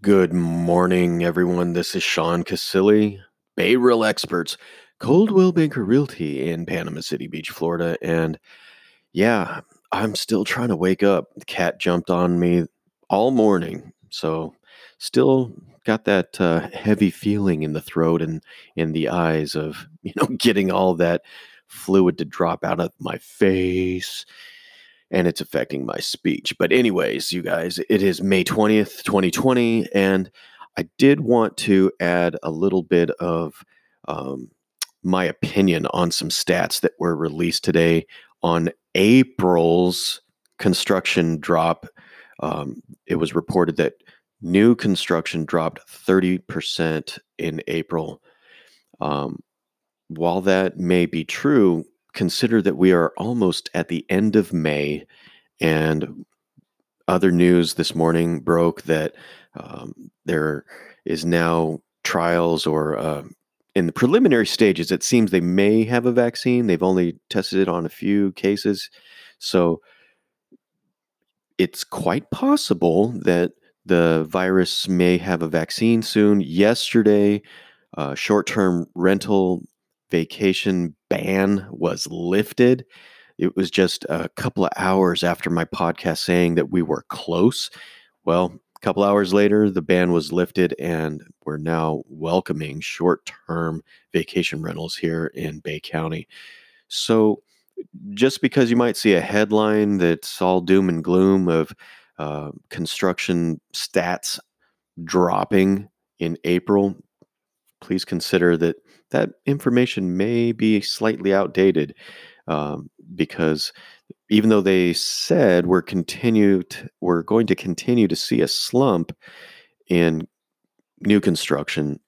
Good morning, everyone. This is Sean Casilli, Bay Real Experts, Coldwell Banker Realty in Panama City Beach, Florida. And yeah, I'm still trying to wake up. The cat jumped on me all morning. So still got that uh, heavy feeling in the throat and in the eyes of, you know, getting all that fluid to drop out of my face and it's affecting my speech. But, anyways, you guys, it is May 20th, 2020, and I did want to add a little bit of um, my opinion on some stats that were released today on April's construction drop. Um, it was reported that new construction dropped 30% in April. Um, while that may be true, consider that we are almost at the end of May, and other news this morning broke that um, there is now trials or uh, in the preliminary stages. It seems they may have a vaccine. They've only tested it on a few cases, so it's quite possible that the virus may have a vaccine soon. Yesterday, uh, short-term rental vacation ban was lifted. It was just a couple of hours after my podcast saying that we were close. Well, a couple hours later, the ban was lifted, and we're now welcoming short term vacation rentals here in Bay County. So, just because you might see a headline that's all doom and gloom of uh, construction stats dropping in April, please consider that that information may be slightly outdated um, because even though they said we're continued we're going to continue to see a slump in new construction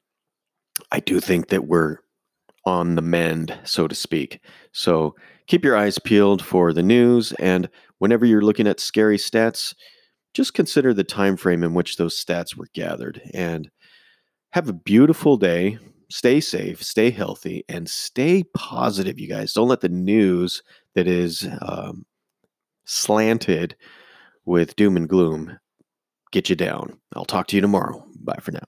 i do think that we're on the mend so to speak. So keep your eyes peeled for the news and whenever you're looking at scary stats just consider the time frame in which those stats were gathered and have a beautiful day stay safe, stay healthy, and stay positive, you guys. Don't let the news that is um, slanted with doom and gloom get you down. I'll talk to you tomorrow. Bye for now.